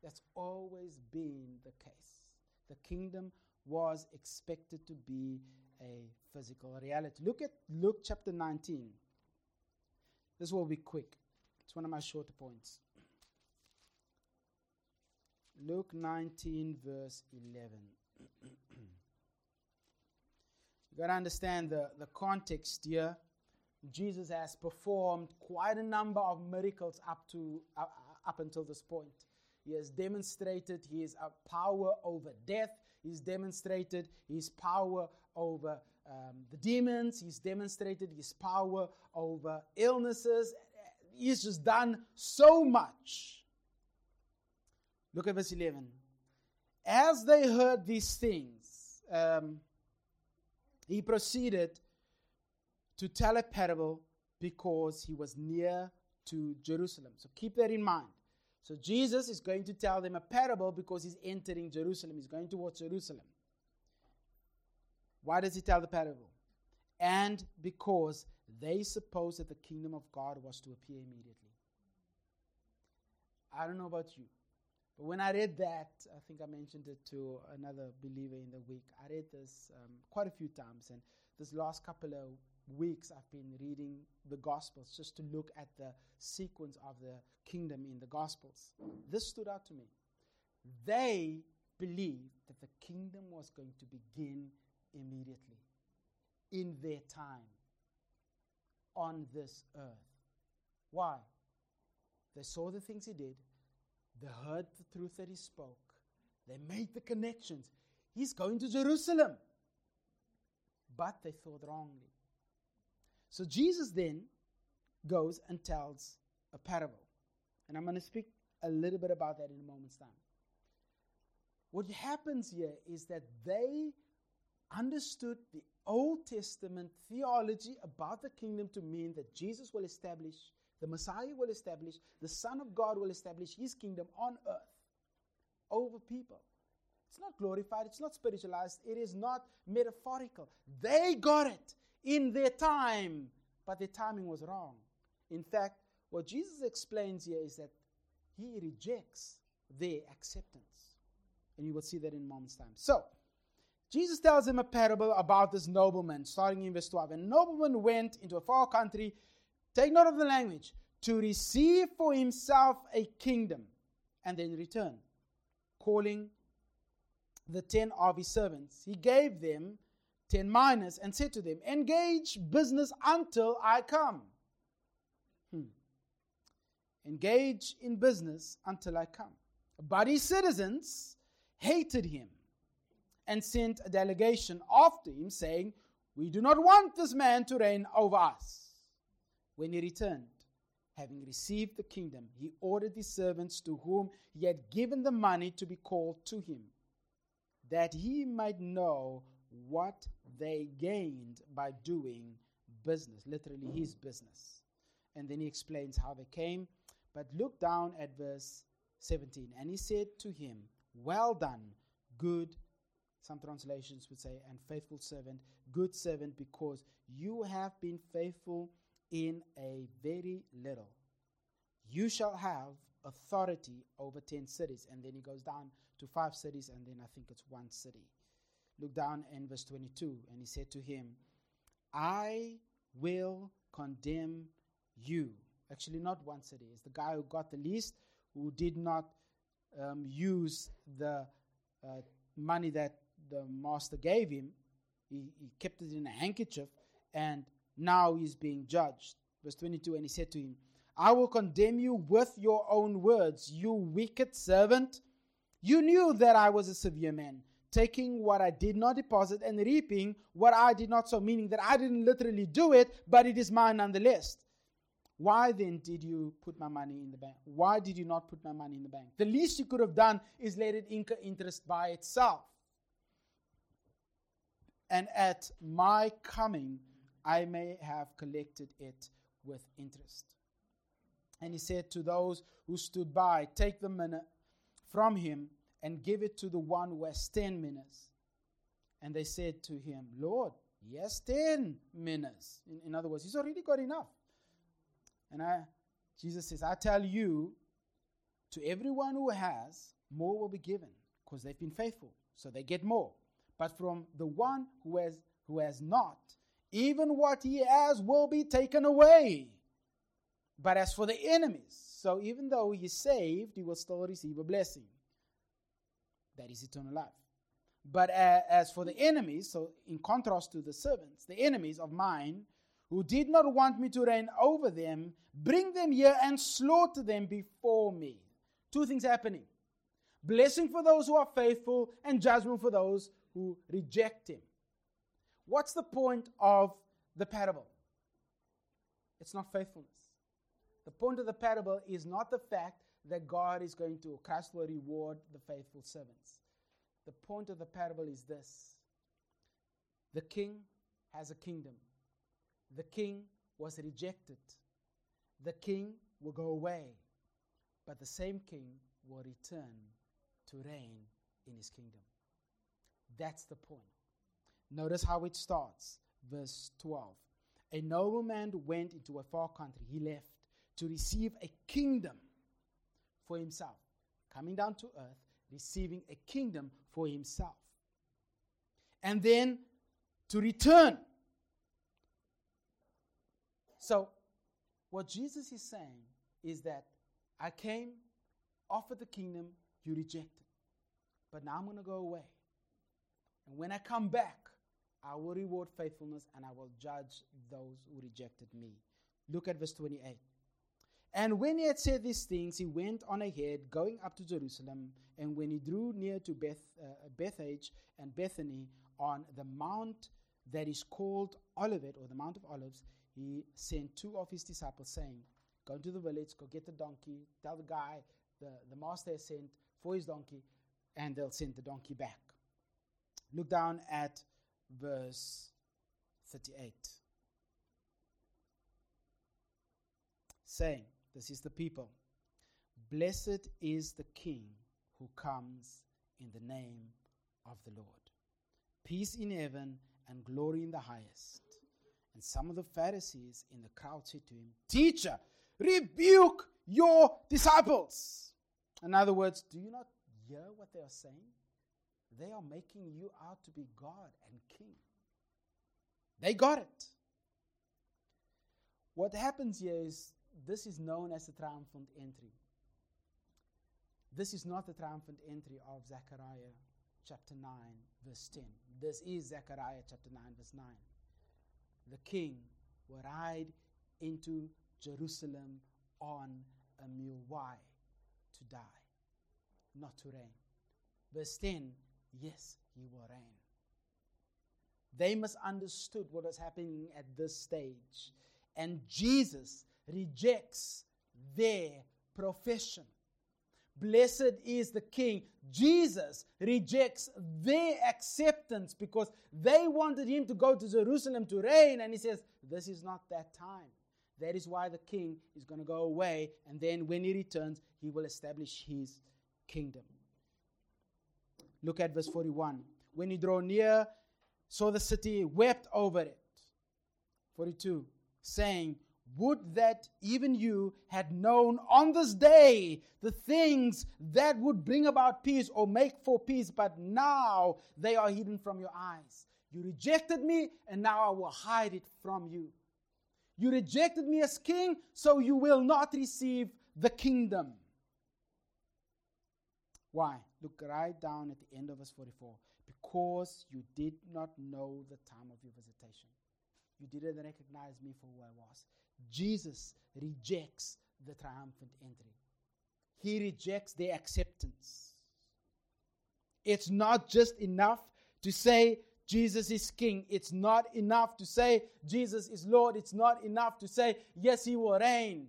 Speaker 1: That's always been the case. The kingdom was expected to be a physical reality. Look at Luke chapter 19. This will be quick. It's one of my shorter points. Luke 19, verse 11. you got to understand the, the context here. Jesus has performed quite a number of miracles up to uh, up until this point. He has demonstrated his uh, power over death. He's demonstrated his power over um, the demons. He's demonstrated his power over illnesses. He's just done so much. Look at verse 11. As they heard these things, um, he proceeded to tell a parable because he was near to Jerusalem. So keep that in mind. So Jesus is going to tell them a parable because he's entering Jerusalem. He's going towards Jerusalem. Why does he tell the parable? And because they suppose that the kingdom of God was to appear immediately. I don't know about you, but when I read that, I think I mentioned it to another believer in the week. I read this um, quite a few times, and this last couple of weeks I've been reading the Gospels just to look at the sequence of the kingdom in the Gospels. This stood out to me. They believed that the kingdom was going to begin immediately, in their time, on this earth. Why? They saw the things he did, they heard the truth that he spoke, they made the connections. He's going to Jerusalem. But they thought wrongly. So Jesus then goes and tells a parable. And I'm going to speak a little bit about that in a moment's time. What happens here is that they understood the Old Testament theology about the kingdom to mean that Jesus will establish, the Messiah will establish, the Son of God will establish his kingdom on earth over people. It's not glorified, it's not spiritualized, it is not metaphorical. They got it in their time, but their timing was wrong. In fact, what Jesus explains here is that he rejects their acceptance. And you will see that in a moment's time. So, Jesus tells him a parable about this nobleman, starting in verse 12. And a nobleman went into a far country, take note of the language, to receive for himself a kingdom, and then return, calling the ten of his servants. He gave them ten minas and said to them, Engage business until I come. Hmm. Engage in business until I come. But his citizens hated him and sent a delegation after him, saying, We do not want this man to reign over us. When he returned, having received the kingdom, he ordered his servants to whom he had given the money to be called to him, that he might know what they gained by doing business, literally his business. And then he explains how they came. But look down at verse 17. And he said to him, Well done, good, some translations would say, and faithful servant, good servant, because you have been faithful in a very little. You shall have authority over 10 cities. And then he goes down to five cities, and then I think it's one city. Look down in verse 22. And he said to him, I will condemn you. Actually, not one city. It's the guy who got the least, who did not um, use the uh, money that the master gave him. He, he kept it in a handkerchief, and now he's being judged. Verse 22 And he said to him, I will condemn you with your own words, you wicked servant. You knew that I was a severe man, taking what I did not deposit and reaping what I did not sow, meaning that I didn't literally do it, but it is mine nonetheless. Why then did you put my money in the bank? Why did you not put my money in the bank? The least you could have done is let it incur interest by itself. And at my coming, I may have collected it with interest. And he said to those who stood by, Take the mina from him and give it to the one who has ten minas. And they said to him, Lord, he has ten minas. In, in other words, he's already got enough. And I, Jesus says, I tell you, to everyone who has, more will be given because they've been faithful. So they get more. But from the one who has, who has not, even what he has will be taken away. But as for the enemies, so even though he is saved, he will still receive a blessing. That is eternal life. But uh, as for the enemies, so in contrast to the servants, the enemies of mine, who did not want me to reign over them, bring them here and slaughter them before me. Two things happening blessing for those who are faithful, and judgment for those who reject him. What's the point of the parable? It's not faithfulness. The point of the parable is not the fact that God is going to, Christ will reward the faithful servants. The point of the parable is this the king has a kingdom. The king was rejected. The king will go away, but the same king will return to reign in his kingdom. That's the point. Notice how it starts. Verse 12. A nobleman went into a far country. He left to receive a kingdom for himself. Coming down to earth, receiving a kingdom for himself. And then to return. So, what Jesus is saying is that I came, offered the kingdom, you rejected. But now I'm going to go away. And when I come back, I will reward faithfulness and I will judge those who rejected me. Look at verse 28. And when he had said these things, he went on ahead, going up to Jerusalem. And when he drew near to Beth, uh, Bethphage and Bethany on the mount that is called Olivet, or the Mount of Olives, he sent two of his disciples, saying, Go into the village, go get the donkey, tell the guy the, the master has sent for his donkey, and they'll send the donkey back. Look down at verse 38. Saying, this is the people. Blessed is the King who comes in the name of the Lord. Peace in heaven and glory in the highest. And some of the Pharisees in the crowd said to him, Teacher, rebuke your disciples. In other words, do you not hear what they are saying? They are making you out to be God and King. They got it. What happens here is this is known as the triumphant entry. This is not the triumphant entry of Zechariah chapter 9, verse 10. This is Zechariah chapter 9, verse 9. The king will ride into Jerusalem on a mule. Why? To die, not to reign. Verse 10 yes, he will reign. They misunderstood what was happening at this stage. And Jesus rejects their profession. Blessed is the King. Jesus rejects their acceptance because they wanted him to go to Jerusalem to reign, and he says, This is not that time. That is why the king is going to go away, and then when he returns, he will establish his kingdom. Look at verse 41. When he drew near, saw the city, wept over it. 42. Saying, would that even you had known on this day the things that would bring about peace or make for peace, but now they are hidden from your eyes. You rejected me, and now I will hide it from you. You rejected me as king, so you will not receive the kingdom. Why? Look right down at the end of verse 44. Because you did not know the time of your visitation. You didn't recognize me for who I was. Jesus rejects the triumphant entry, he rejects their acceptance. It's not just enough to say Jesus is king. It's not enough to say Jesus is Lord. It's not enough to say, yes, he will reign.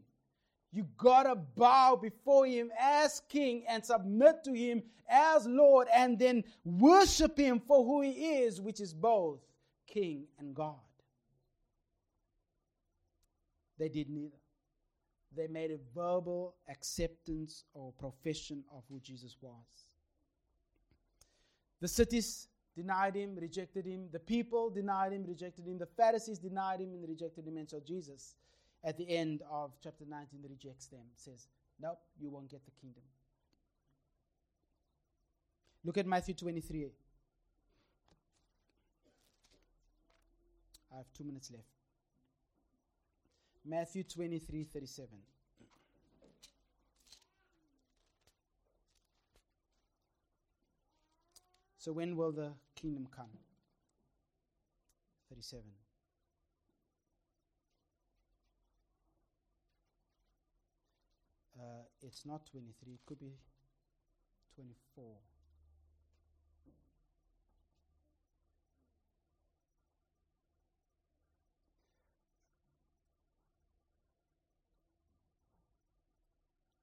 Speaker 1: You gotta bow before him as king and submit to him as Lord and then worship him for who he is, which is both king and God. They did neither. They made a verbal acceptance or profession of who Jesus was. The cities denied him, rejected him. The people denied him, rejected him. The Pharisees denied him and rejected him. And so Jesus, at the end of chapter 19, rejects them, says, Nope, you won't get the kingdom. Look at Matthew 23. I have two minutes left. Matthew 23 37. So, when will the kingdom come? 37. Uh, it's not 23, it could be 24.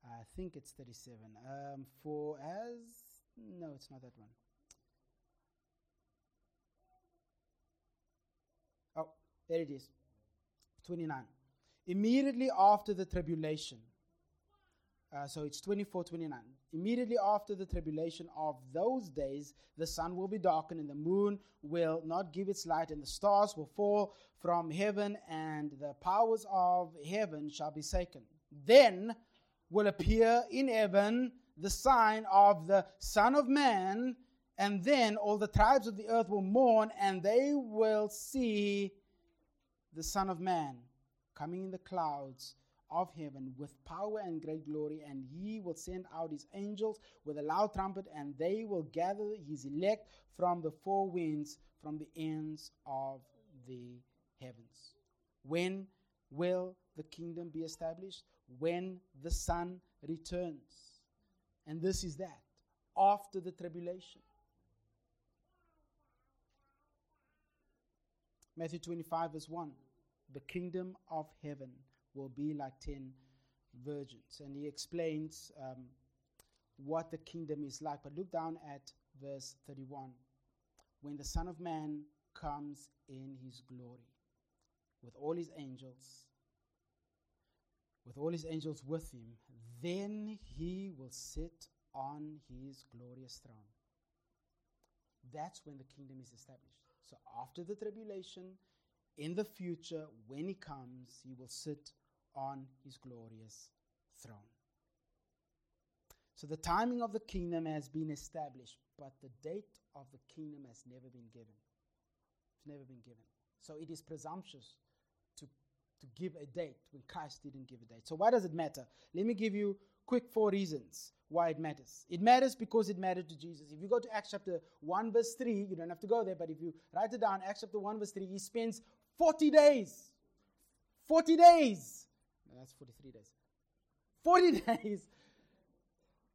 Speaker 1: I think it's 37. Um, for as. No, it's not that one. Oh, there it is. 29. Immediately after the tribulation. Uh, so it's 24 29. Immediately after the tribulation of those days, the sun will be darkened, and the moon will not give its light, and the stars will fall from heaven, and the powers of heaven shall be shaken. Then will appear in heaven the sign of the Son of Man, and then all the tribes of the earth will mourn, and they will see the Son of Man coming in the clouds of heaven with power and great glory, and he will send out his angels with a loud trumpet, and they will gather his elect from the four winds, from the ends of the heavens. When will the kingdom be established? when the Son returns. And this is that after the tribulation. Matthew 25, verse 1 The kingdom of heaven will be like ten virgins. And he explains um, what the kingdom is like. But look down at verse 31. When the Son of Man comes in his glory with all his angels with all his angels with him, then he will sit on his glorious throne. That's when the kingdom is established. So after the tribulation, in the future, when he comes, he will sit on his glorious throne. So the timing of the kingdom has been established, but the date of the kingdom has never been given. It's never been given. So it is presumptuous to give a date when Christ didn't give a date. So why does it matter? Let me give you quick four reasons why it matters. It matters because it mattered to Jesus. If you go to Acts chapter 1 verse 3, you don't have to go there, but if you write it down, Acts chapter 1 verse 3, he spends 40 days. 40 days. That's 43 days. 40 days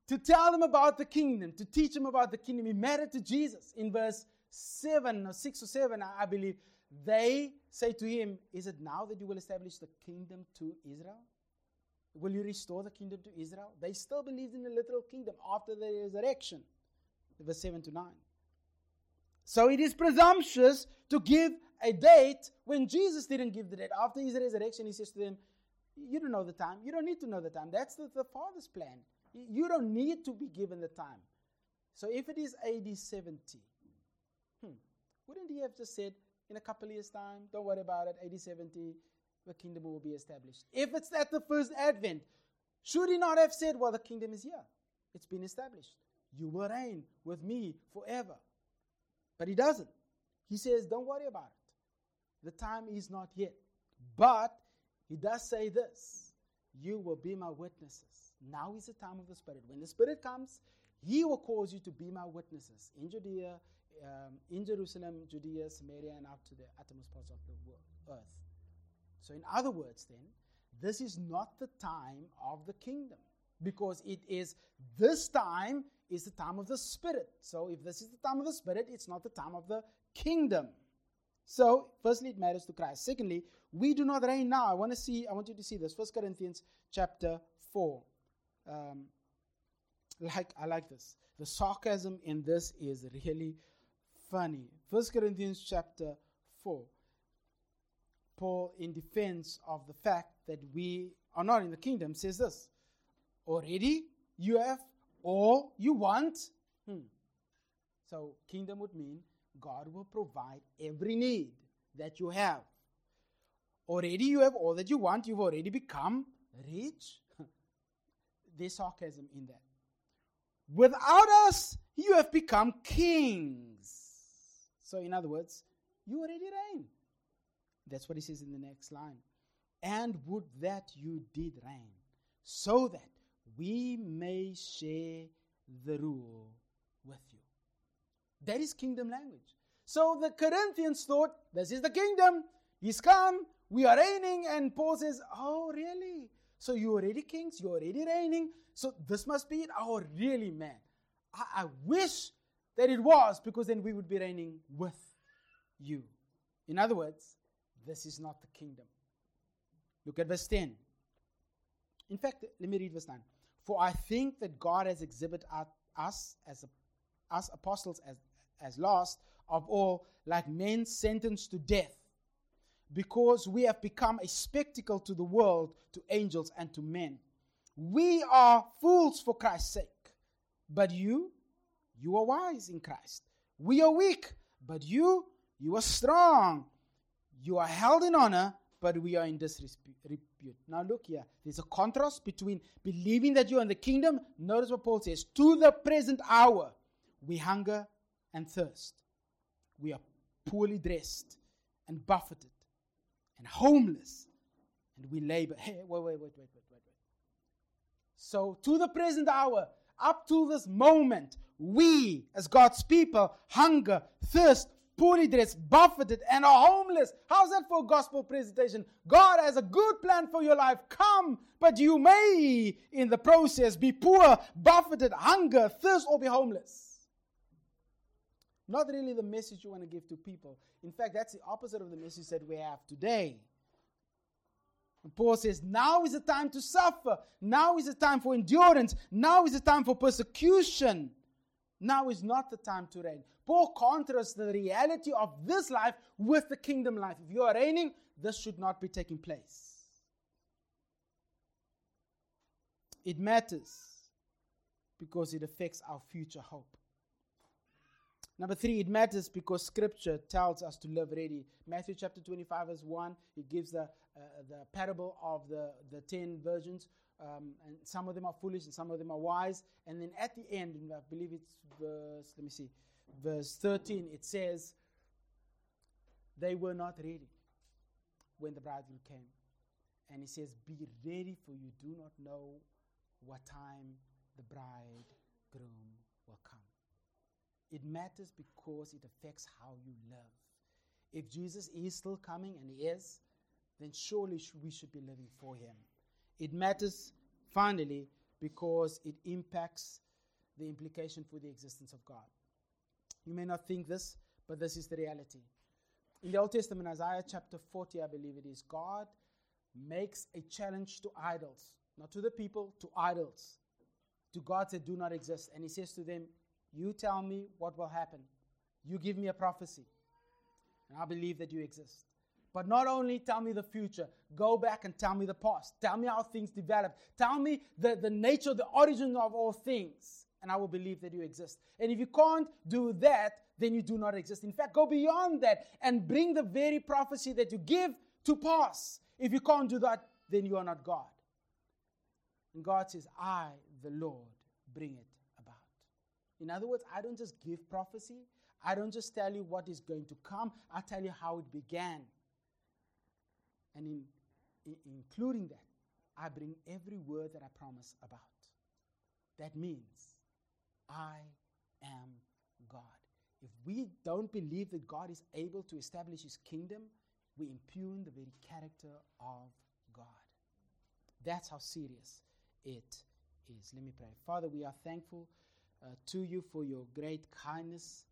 Speaker 1: to tell them about the kingdom, to teach them about the kingdom. It mattered to Jesus. In verse 7 or 6 or 7, I believe, they say to him, Is it now that you will establish the kingdom to Israel? Will you restore the kingdom to Israel? They still believed in the literal kingdom after the resurrection. Verse 7 to 9. So it is presumptuous to give a date when Jesus didn't give the date. After his resurrection, he says to them, You don't know the time. You don't need to know the time. That's the, the Father's plan. You don't need to be given the time. So if it is AD 70, hmm, wouldn't he have just said, in a couple years' time, don't worry about it, AD 70, the kingdom will be established? If it's at the first advent, should he not have said, well, the kingdom is here? It's been established. You will reign with me forever. But he doesn't. He says, don't worry about it. The time is not yet. But he does say this You will be my witnesses. Now is the time of the Spirit. When the Spirit comes, he will cause you to be my witnesses in Judea, um, in Jerusalem, Judea, Samaria, and up to the uttermost parts of the earth. So, in other words, then, this is not the time of the kingdom because it is this time is the time of the Spirit. So, if this is the time of the Spirit, it's not the time of the kingdom. So, firstly, it matters to Christ. Secondly, we do not reign now. I want to see. I want you to see this. First Corinthians chapter four. Um, like I like this. The sarcasm in this is really funny. First Corinthians chapter four. Paul, in defense of the fact that we are not in the kingdom, says this: Already you have all you want. Hmm. So, kingdom would mean God will provide every need that you have. Already you have all that you want, you've already become rich. There's sarcasm in that. Without us, you have become kings. So, in other words, you already reign. That's what he says in the next line. And would that you did reign, so that we may share the rule with you. That is kingdom language. So the Corinthians thought, this is the kingdom. He's come. We are reigning. And Paul says, oh, really? So you're already kings. You're already reigning. So this must be it. Oh, really, man. I, I wish that it was because then we would be reigning with you. In other words, this is not the kingdom. Look at verse 10. In fact, let me read verse 9. For I think that God has exhibited us as us apostles as as last of all, like men sentenced to death, because we have become a spectacle to the world, to angels, and to men. We are fools for Christ's sake, but you, you are wise in Christ. We are weak, but you, you are strong. You are held in honor, but we are in disrepute. Now, look here. There's a contrast between believing that you're in the kingdom. Notice what Paul says to the present hour, we hunger and thirst. We are poorly dressed and buffeted and homeless, and we labor. Hey, wait, wait, wait, wait, wait, wait, wait. So, to the present hour, up to this moment, we, as God's people, hunger, thirst, poorly dressed, buffeted, and are homeless. How's that for a gospel presentation? God has a good plan for your life. Come, but you may, in the process, be poor, buffeted, hunger, thirst, or be homeless. Not really the message you want to give to people. In fact, that's the opposite of the message that we have today. And Paul says, now is the time to suffer. Now is the time for endurance. Now is the time for persecution. Now is not the time to reign. Paul contrasts the reality of this life with the kingdom life. If you are reigning, this should not be taking place. It matters because it affects our future hope. Number three, it matters because Scripture tells us to live ready. Matthew chapter 25, verse 1, it gives the, uh, the parable of the, the ten virgins. Um, and some of them are foolish and some of them are wise. And then at the end, I believe it's verse, let me see, verse 13, it says, They were not ready when the bridegroom came. And he says, Be ready, for you do not know what time the bridegroom will come. It matters because it affects how you live. If Jesus is still coming, and he is, then surely we should be living for him. It matters, finally, because it impacts the implication for the existence of God. You may not think this, but this is the reality. In the Old Testament, Isaiah chapter 40, I believe it is, God makes a challenge to idols. not to the people, to idols. To gods that do not exist. And he says to them, You tell me what will happen. You give me a prophecy. And I believe that you exist. But not only tell me the future, go back and tell me the past. Tell me how things develop. Tell me the, the nature, the origin of all things, and I will believe that you exist. And if you can't do that, then you do not exist. In fact, go beyond that and bring the very prophecy that you give to pass. If you can't do that, then you are not God. And God says, I, the Lord, bring it. In other words, I don't just give prophecy, I don't just tell you what is going to come, I tell you how it began. And in, in, including that, I bring every word that I promise about. That means I am God. If we don't believe that God is able to establish his kingdom, we impugn the very character of God. That's how serious it is. Let me pray. Father, we are thankful uh, to you for your great kindness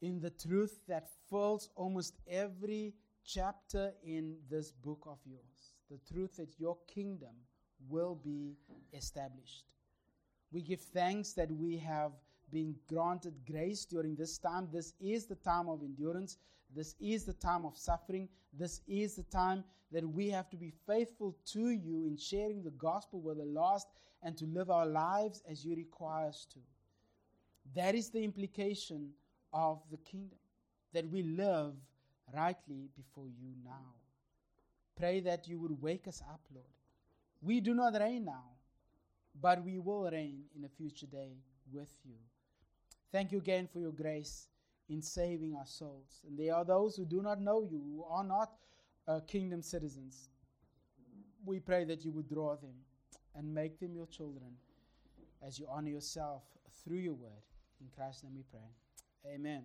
Speaker 1: in the truth that fills almost every chapter in this book of yours. The truth that your kingdom will be established. We give thanks that we have been granted grace during this time. This is the time of endurance. This is the time of suffering. This is the time that we have to be faithful to you in sharing the gospel with the lost and to live our lives as you require us to. That is the implication of the kingdom, that we live rightly before you now. Pray that you would wake us up, Lord. We do not reign now, but we will reign in a future day with you. Thank you again for your grace in saving our souls. And there are those who do not know you, who are not uh, kingdom citizens. We pray that you would draw them and make them your children as you honor yourself through your word. In Christ's name we pray. Amen.